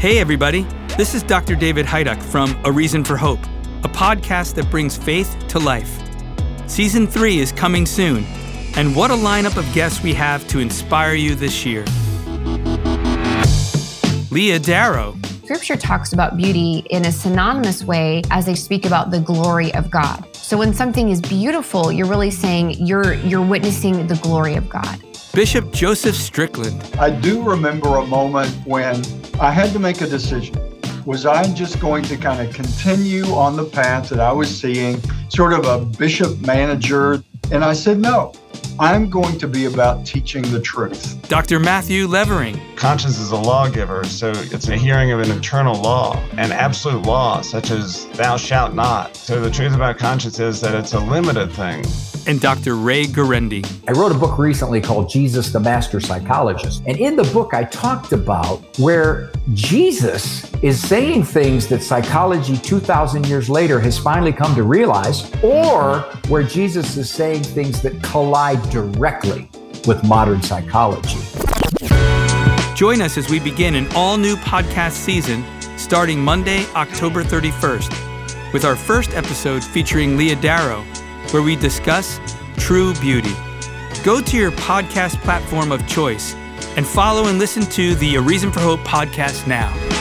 Hey, everybody. This is Dr. David Hajduk from A Reason for Hope, a podcast that brings faith to life. Season 3 is coming soon, and what a lineup of guests we have to inspire you this year. Leah Darrow, Scripture talks about beauty in a synonymous way as they speak about the glory of God. So when something is beautiful, you're really saying you're you're witnessing the glory of God. Bishop Joseph Strickland, I do remember a moment when I had to make a decision. Was I just going to kind of continue on the path that I was seeing, sort of a bishop manager? And I said, no, I'm going to be about teaching the truth. Dr. Matthew Levering, Conscience is a lawgiver, so it's a hearing of an eternal law, an absolute law, such as thou shalt not. So the truth about conscience is that it's a limited thing. And Dr. Ray Guarendi. I wrote a book recently called Jesus the Master Psychologist. And in the book, I talked about where Jesus is saying things that psychology 2,000 years later has finally come to realize, or where Jesus is saying things that collide directly with modern psychology. Join us as we begin an all new podcast season starting Monday, October 31st, with our first episode featuring Leah Darrow, where we discuss true beauty. Go to your podcast platform of choice and follow and listen to the A Reason for Hope podcast now.